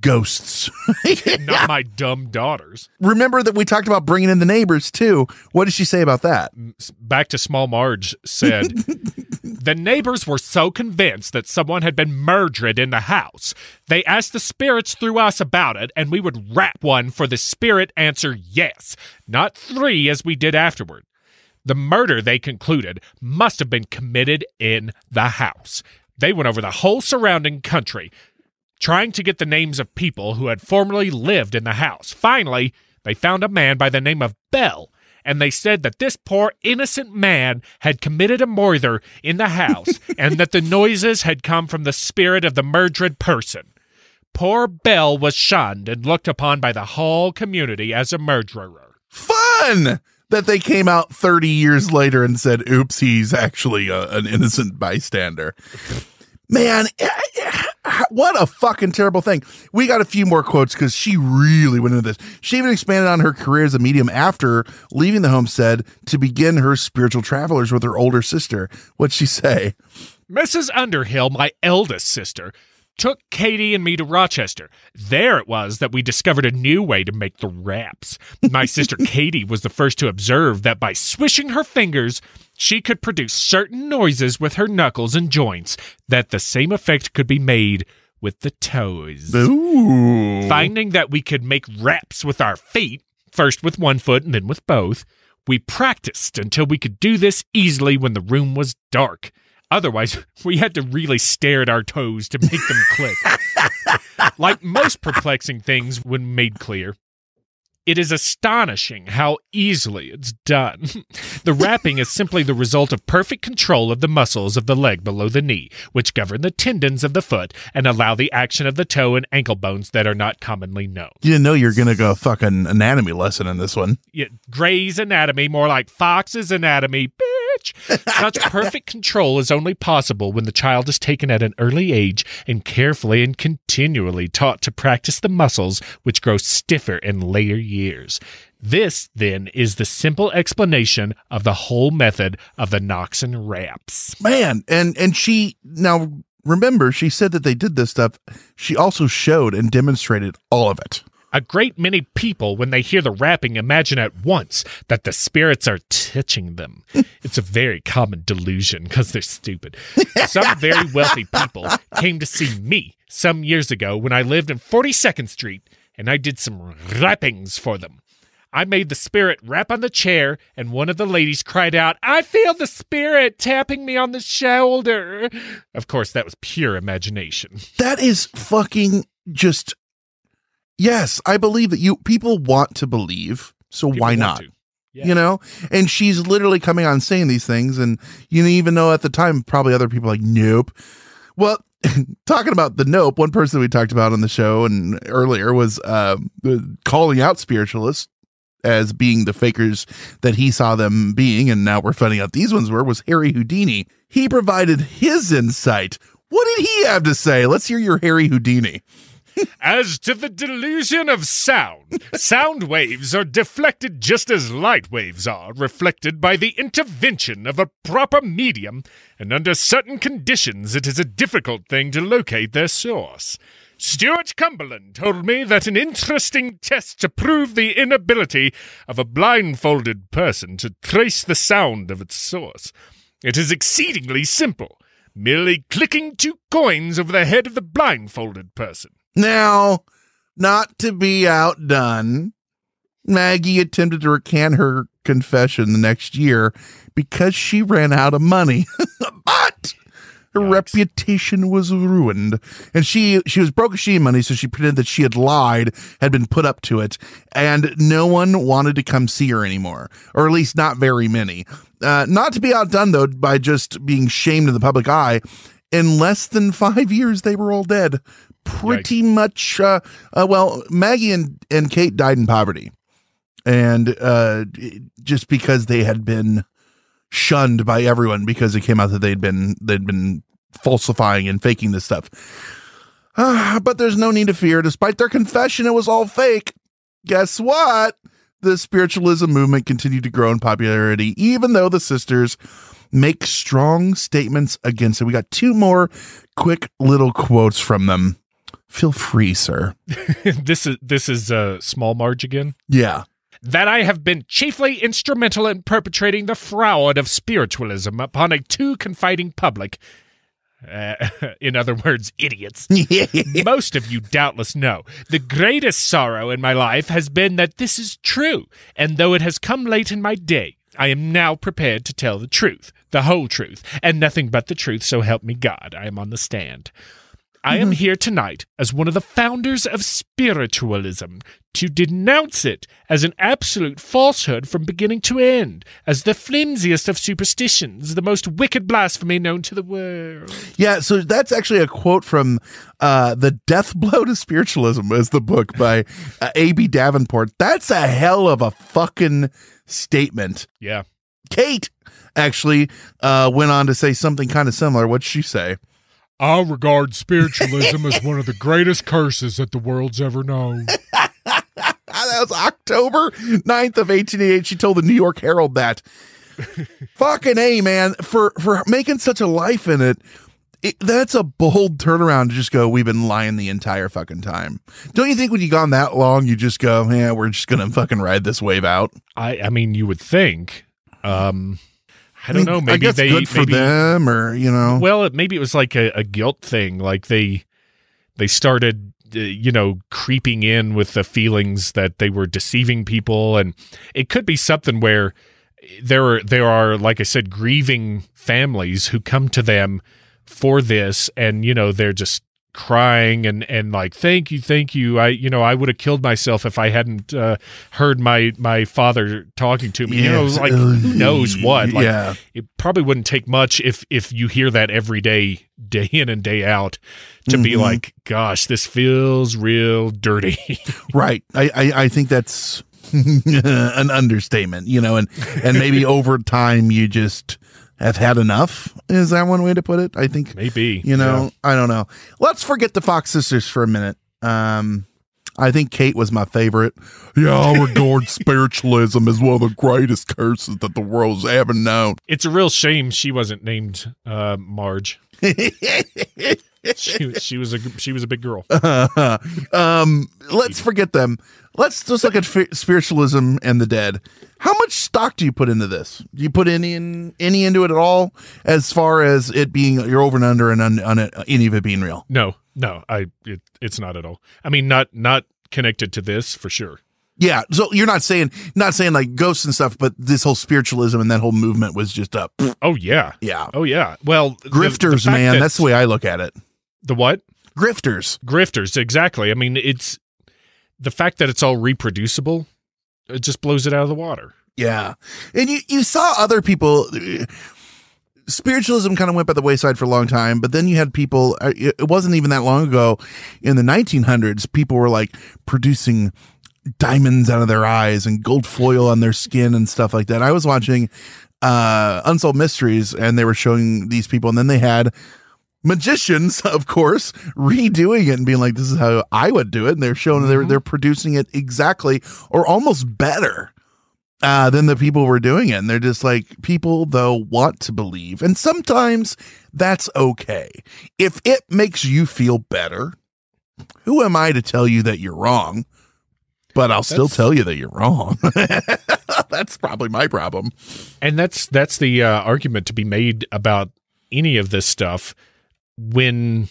Ghosts. Not my dumb daughters. Remember that we talked about bringing in the neighbors too. What did she say about that? Back to Small Marge said, The neighbors were so convinced that someone had been murdered in the house. They asked the spirits through us about it, and we would rap one for the spirit answer yes, not three as we did afterward. The murder, they concluded, must have been committed in the house. They went over the whole surrounding country, trying to get the names of people who had formerly lived in the house. Finally, they found a man by the name of Bell, and they said that this poor innocent man had committed a murder in the house and that the noises had come from the spirit of the murdered person. Poor Bell was shunned and looked upon by the whole community as a murderer. Fun! That they came out 30 years later and said, oops, he's actually a, an innocent bystander. Man, eh, what a fucking terrible thing. We got a few more quotes because she really went into this. She even expanded on her career as a medium after leaving the homestead to begin her spiritual travelers with her older sister. What'd she say? Mrs. Underhill, my eldest sister, took Katie and me to Rochester. There it was that we discovered a new way to make the raps. My sister Katie was the first to observe that by swishing her fingers, she could produce certain noises with her knuckles and joints, that the same effect could be made with the toes. Ooh. Finding that we could make raps with our feet, first with one foot and then with both, we practiced until we could do this easily when the room was dark. Otherwise, we had to really stare at our toes to make them click. like most perplexing things when made clear, it is astonishing how easily it's done. the rapping is simply the result of perfect control of the muscles of the leg below the knee, which govern the tendons of the foot and allow the action of the toe and ankle bones that are not commonly known. You didn't know you're going to go fucking anatomy lesson in this one. Yeah, Gray's anatomy, more like Fox's anatomy. Bitch. Such perfect control is only possible when the child is taken at an early age and carefully and continually taught to practice the muscles which grow stiffer in later years. This, then, is the simple explanation of the whole method of the Noxon raps. Man, and and she now remember she said that they did this stuff. She also showed and demonstrated all of it. A great many people, when they hear the rapping, imagine at once that the spirits are touching them. it's a very common delusion because they're stupid. Some very wealthy people came to see me some years ago when I lived in 42nd Street, and I did some rappings for them. I made the spirit rap on the chair, and one of the ladies cried out, I feel the spirit tapping me on the shoulder. Of course, that was pure imagination. That is fucking just Yes, I believe that you people want to believe, so People why not? Yeah. You know, and she's literally coming on saying these things, and you even know at the time probably other people are like nope. Well, talking about the nope, one person we talked about on the show and earlier was uh, calling out spiritualists as being the fakers that he saw them being, and now we're finding out these ones were was Harry Houdini. He provided his insight. What did he have to say? Let's hear your Harry Houdini. As to the delusion of sound, sound waves are deflected just as light waves are reflected by the intervention of a proper medium, and under certain conditions it is a difficult thing to locate their source. Stuart Cumberland told me that an interesting test to prove the inability of a blindfolded person to trace the sound of its source. It is exceedingly simple, merely clicking two coins over the head of the blindfolded person. Now, not to be outdone, Maggie attempted to recant her confession the next year because she ran out of money. but her reputation was ruined, and she she was broke as she money, so she pretended that she had lied, had been put up to it, and no one wanted to come see her anymore, or at least not very many. Uh, not to be outdone though by just being shamed in the public eye. In less than five years, they were all dead. Pretty much. Uh, uh, well, Maggie and and Kate died in poverty, and uh, just because they had been shunned by everyone because it came out that they'd been they'd been falsifying and faking this stuff. Ah, but there's no need to fear. Despite their confession, it was all fake. Guess what? The spiritualism movement continued to grow in popularity, even though the sisters make strong statements against it. We got two more quick little quotes from them. Feel free, sir. this is this is uh, small Marge again. Yeah that I have been chiefly instrumental in perpetrating the fraud of spiritualism upon a too confiding public. Uh, in other words, idiots. Most of you doubtless know. The greatest sorrow in my life has been that this is true, and though it has come late in my day, I am now prepared to tell the truth, the whole truth, and nothing but the truth, so help me God. I am on the stand. I am here tonight as one of the founders of spiritualism to denounce it as an absolute falsehood from beginning to end, as the flimsiest of superstitions, the most wicked blasphemy known to the world. Yeah, so that's actually a quote from uh, The Death Blow to Spiritualism, is the book by uh, A.B. Davenport. That's a hell of a fucking statement. Yeah. Kate actually uh, went on to say something kind of similar. What'd she say? I regard spiritualism as one of the greatest curses that the world's ever known. that was October 9th of 1888. She told the New York Herald that. Fucking A, man, for, for making such a life in it, it, that's a bold turnaround to just go, we've been lying the entire fucking time. Don't you think when you've gone that long, you just go, yeah, we're just going to fucking ride this wave out? I, I mean, you would think. Um, I don't I mean, know. Maybe they good for maybe, them, or you know. Well, maybe it was like a, a guilt thing. Like they they started, uh, you know, creeping in with the feelings that they were deceiving people, and it could be something where there are there are, like I said, grieving families who come to them for this, and you know, they're just crying and and like thank you thank you i you know i would have killed myself if i hadn't uh, heard my my father talking to me yes. you know like who knows what like yeah. it probably wouldn't take much if if you hear that every day day in and day out to mm-hmm. be like gosh this feels real dirty right I, I i think that's an understatement you know and and maybe over time you just have had enough. Is that one way to put it? I think maybe. You know, yeah. I don't know. Let's forget the Fox sisters for a minute. Um, I think Kate was my favorite. Yeah, I regard spiritualism as one of the greatest curses that the world's ever known. It's a real shame she wasn't named uh, Marge. she, she was a she was a big girl. Uh, um, let's forget them. Let's just look at spiritualism and the dead. How much stock do you put into this? Do you put any in, any into it at all, as far as it being you're over and under and on, on it, any of it being real? No, no, I it, it's not at all. I mean, not not connected to this for sure. Yeah, so you're not saying not saying like ghosts and stuff, but this whole spiritualism and that whole movement was just up. Oh yeah, yeah, oh yeah. Well, grifters, the, the man. That, that's the way I look at it. The what? Grifters. Grifters, exactly. I mean, it's the fact that it's all reproducible. It just blows it out of the water. Yeah, and you you saw other people. Spiritualism kind of went by the wayside for a long time, but then you had people. Uh, it wasn't even that long ago, in the 1900s, people were like producing diamonds out of their eyes and gold foil on their skin and stuff like that. I was watching uh Unsolved Mysteries, and they were showing these people, and then they had magicians, of course, redoing it and being like, "This is how I would do it," and they're showing mm-hmm. they're they're producing it exactly or almost better uh, than the people were doing it. And they're just like people though want to believe, and sometimes that's okay if it makes you feel better. Who am I to tell you that you're wrong? But I'll still that's, tell you that you're wrong. that's probably my problem. And that's that's the uh, argument to be made about any of this stuff when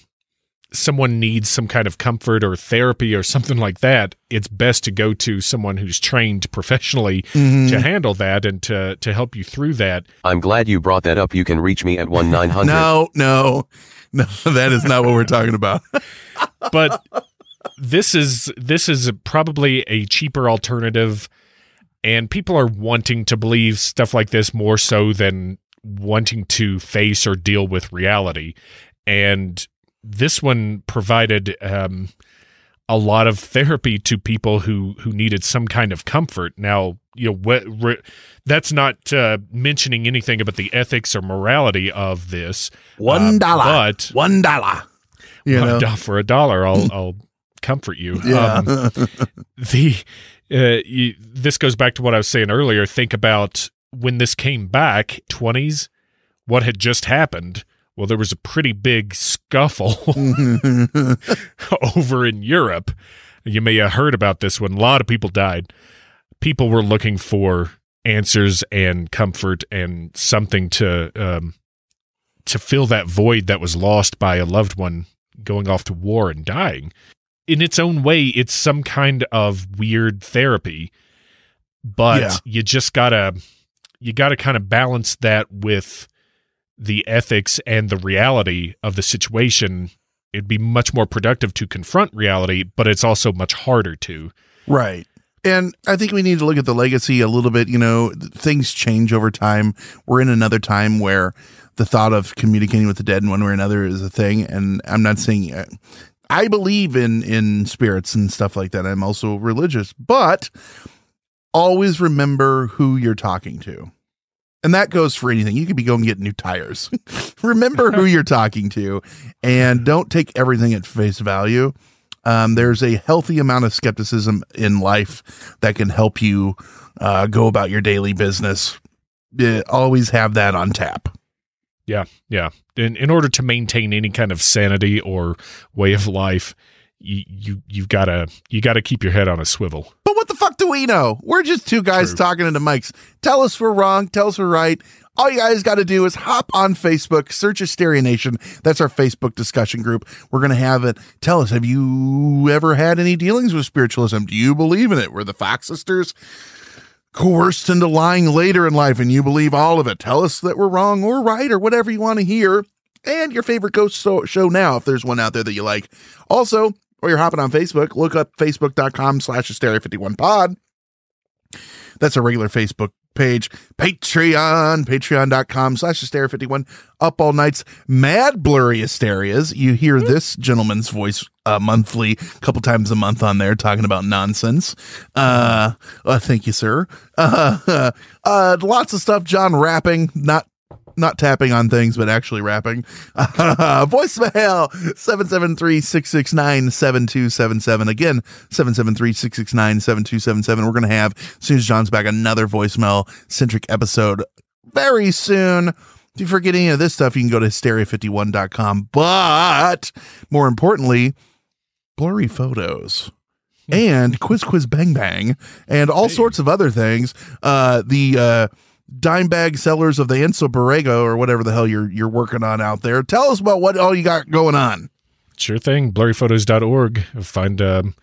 someone needs some kind of comfort or therapy or something like that, it's best to go to someone who's trained professionally Mhm. to handle that and to to help you through that. I'm glad you brought that up. You can reach me at 1 900. No, no, no, that is not what we're talking about. but this is this is probably a cheaper alternative and people are wanting to believe stuff like this more so than wanting to face or deal with reality and this one provided um, a lot of therapy to people who who needed some kind of comfort now you know what re, that's not uh, mentioning anything about the ethics or morality of this One uh, but one dollar. You Well, know? do- for a dollar, I'll I'll comfort you. Yeah. Um, the uh, you, this goes back to what I was saying earlier. Think about when this came back, twenties. What had just happened? Well, there was a pretty big scuffle over in Europe. You may have heard about this one. A lot of people died. People were looking for answers and comfort and something to um, to fill that void that was lost by a loved one going off to war and dying. In its own way, it's some kind of weird therapy, but Yeah. you just gotta you gotta kind of balance that with the ethics and the reality of the situation. It'd be much more productive to confront reality, but it's also much harder to. Right. And I think we need to look at the legacy a little bit. You know, things change over time. We're in another time where the thought of communicating with the dead in one way or another is a thing. And I'm not saying uh, I believe in in spirits and stuff like that. I'm also religious, but always remember who you're talking to. And that goes for anything. You could be going to get new tires. remember who you're talking to and don't take everything at face value. Um, there's a healthy amount of skepticism in life that can help you uh, go about your daily business. Uh, always have that on tap. Yeah, yeah. In in order to maintain any kind of sanity or way of life, you you you've gotta you gotta keep your head on a swivel. But what the fuck do we know? We're just two guys True. talking into mics. Tell us we're wrong. Tell us we're right. All you guys got to do is hop on Facebook, search Hysteria Nation. That's our Facebook discussion group. We're going to have it. Tell us, have you ever had any dealings with spiritualism? Do you believe in it? Were the Fox sisters coerced into lying later in life and you believe all of it? Tell us that we're wrong or right or whatever you want to hear. And your favorite ghost show now, if there's one out there that you like. Also, while you're hopping on Facebook, look up facebook.com slash hysteria51pod. That's a regular Facebook page. Patreon, patreon.com slash hysteria51. Up all nights, mad blurry hysterias. You hear this gentleman's voice uh, monthly, a couple times a month on there talking about nonsense. Uh, uh thank you, sir. Uh, uh, lots of stuff. John rapping, not not tapping on things, but actually rapping. voicemail 773-669-7277. Again, 773-669-7277. We're going to have, as soon as John's back, another voicemail centric episode very soon. If you forget any of this stuff, you can go to hysteria51.com. But more importantly, blurry photos and quiz quiz bang bang and all sorts of other things. Uh, the uh, dime bag sellers of the Anza-Borrego or whatever the hell you're you're working on out there. Tell us about what all you got going on. Sure thing. Blurryphotos.org. Find um,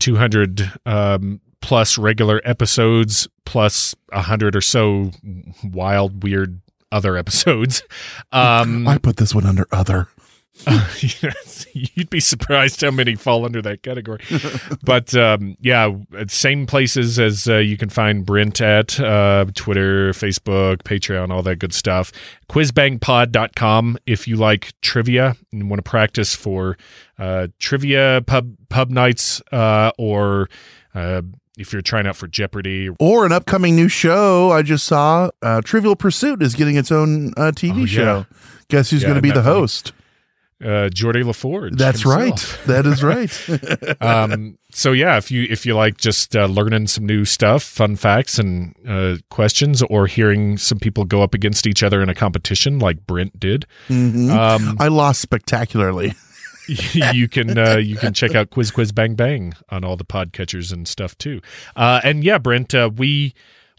200 um, plus regular episodes, plus a hundred or so wild, weird other episodes. Um, I put this one under other. Uh, you'd be surprised how many fall under that category. but um, yeah, same places as uh, you can find Brent at uh, Twitter, Facebook, Patreon, all that good stuff. Quizbangpod.com if you like trivia and want to practice for uh, trivia pub pub nights uh, or uh, if you're trying out for Jeopardy. Or an upcoming new show I just saw. Uh, Trivial Pursuit is getting its own uh, TV Oh, yeah. show. Guess who's Yeah, going to be the funny? host? Uh, Jordy LaForge. That's himself. right. That is right. um, so yeah, if you if you like just uh, learning some new stuff, fun facts and uh, questions, or hearing some people go up against each other in a competition like Brent did, Mhm. um, I lost spectacularly. you can uh, you can check out Quiz Quiz Bang Bang on all the podcatchers and stuff too. Uh, and yeah, Brent, uh, we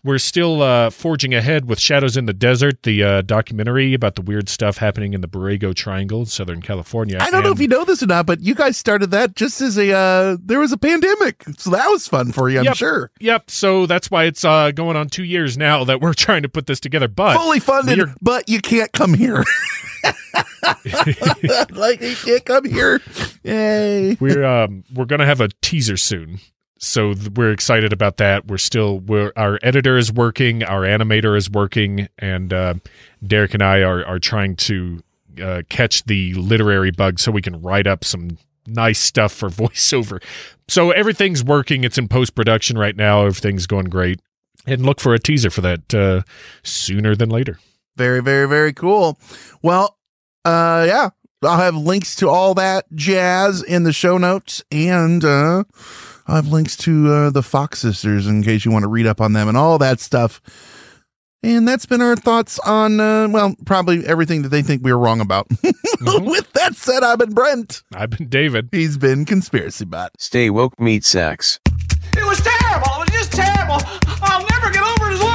we're still uh, forging ahead with Shadows in the Desert, the uh, documentary about the weird stuff happening in the Borrego Triangle in Southern California. I don't know if you know this or not, but you guys started that just as a uh there was a pandemic. So that was fun for you, I'm Yep. sure. Yep. So that's why it's uh, going on two years now that we're trying to put this together. But Fully funded, we're- but you can't come here. like you can't come here. Yay. we're um we're gonna have a teaser soon so we're excited about that. We're still we're our editor is working our animator is working and uh derek and i are are trying to uh, catch the literary bug so we can write up some nice stuff for voiceover. So everything's working. It's in post-production right now. Everything's going great. And look for a teaser for that uh sooner than later. Very, very, very cool. Well, uh yeah. I'll have links to all that jazz in the show notes and uh I'll have links to uh the Fox sisters in case you want to read up on them and all that stuff. And that's been our thoughts on uh well, probably everything that they think we were wrong about. With that said, I've been Brent. i've been david He's been Conspiracy Bot. Stay woke, meat sacks. It was terrible. It was just terrible. I'll never get over it as long as I live.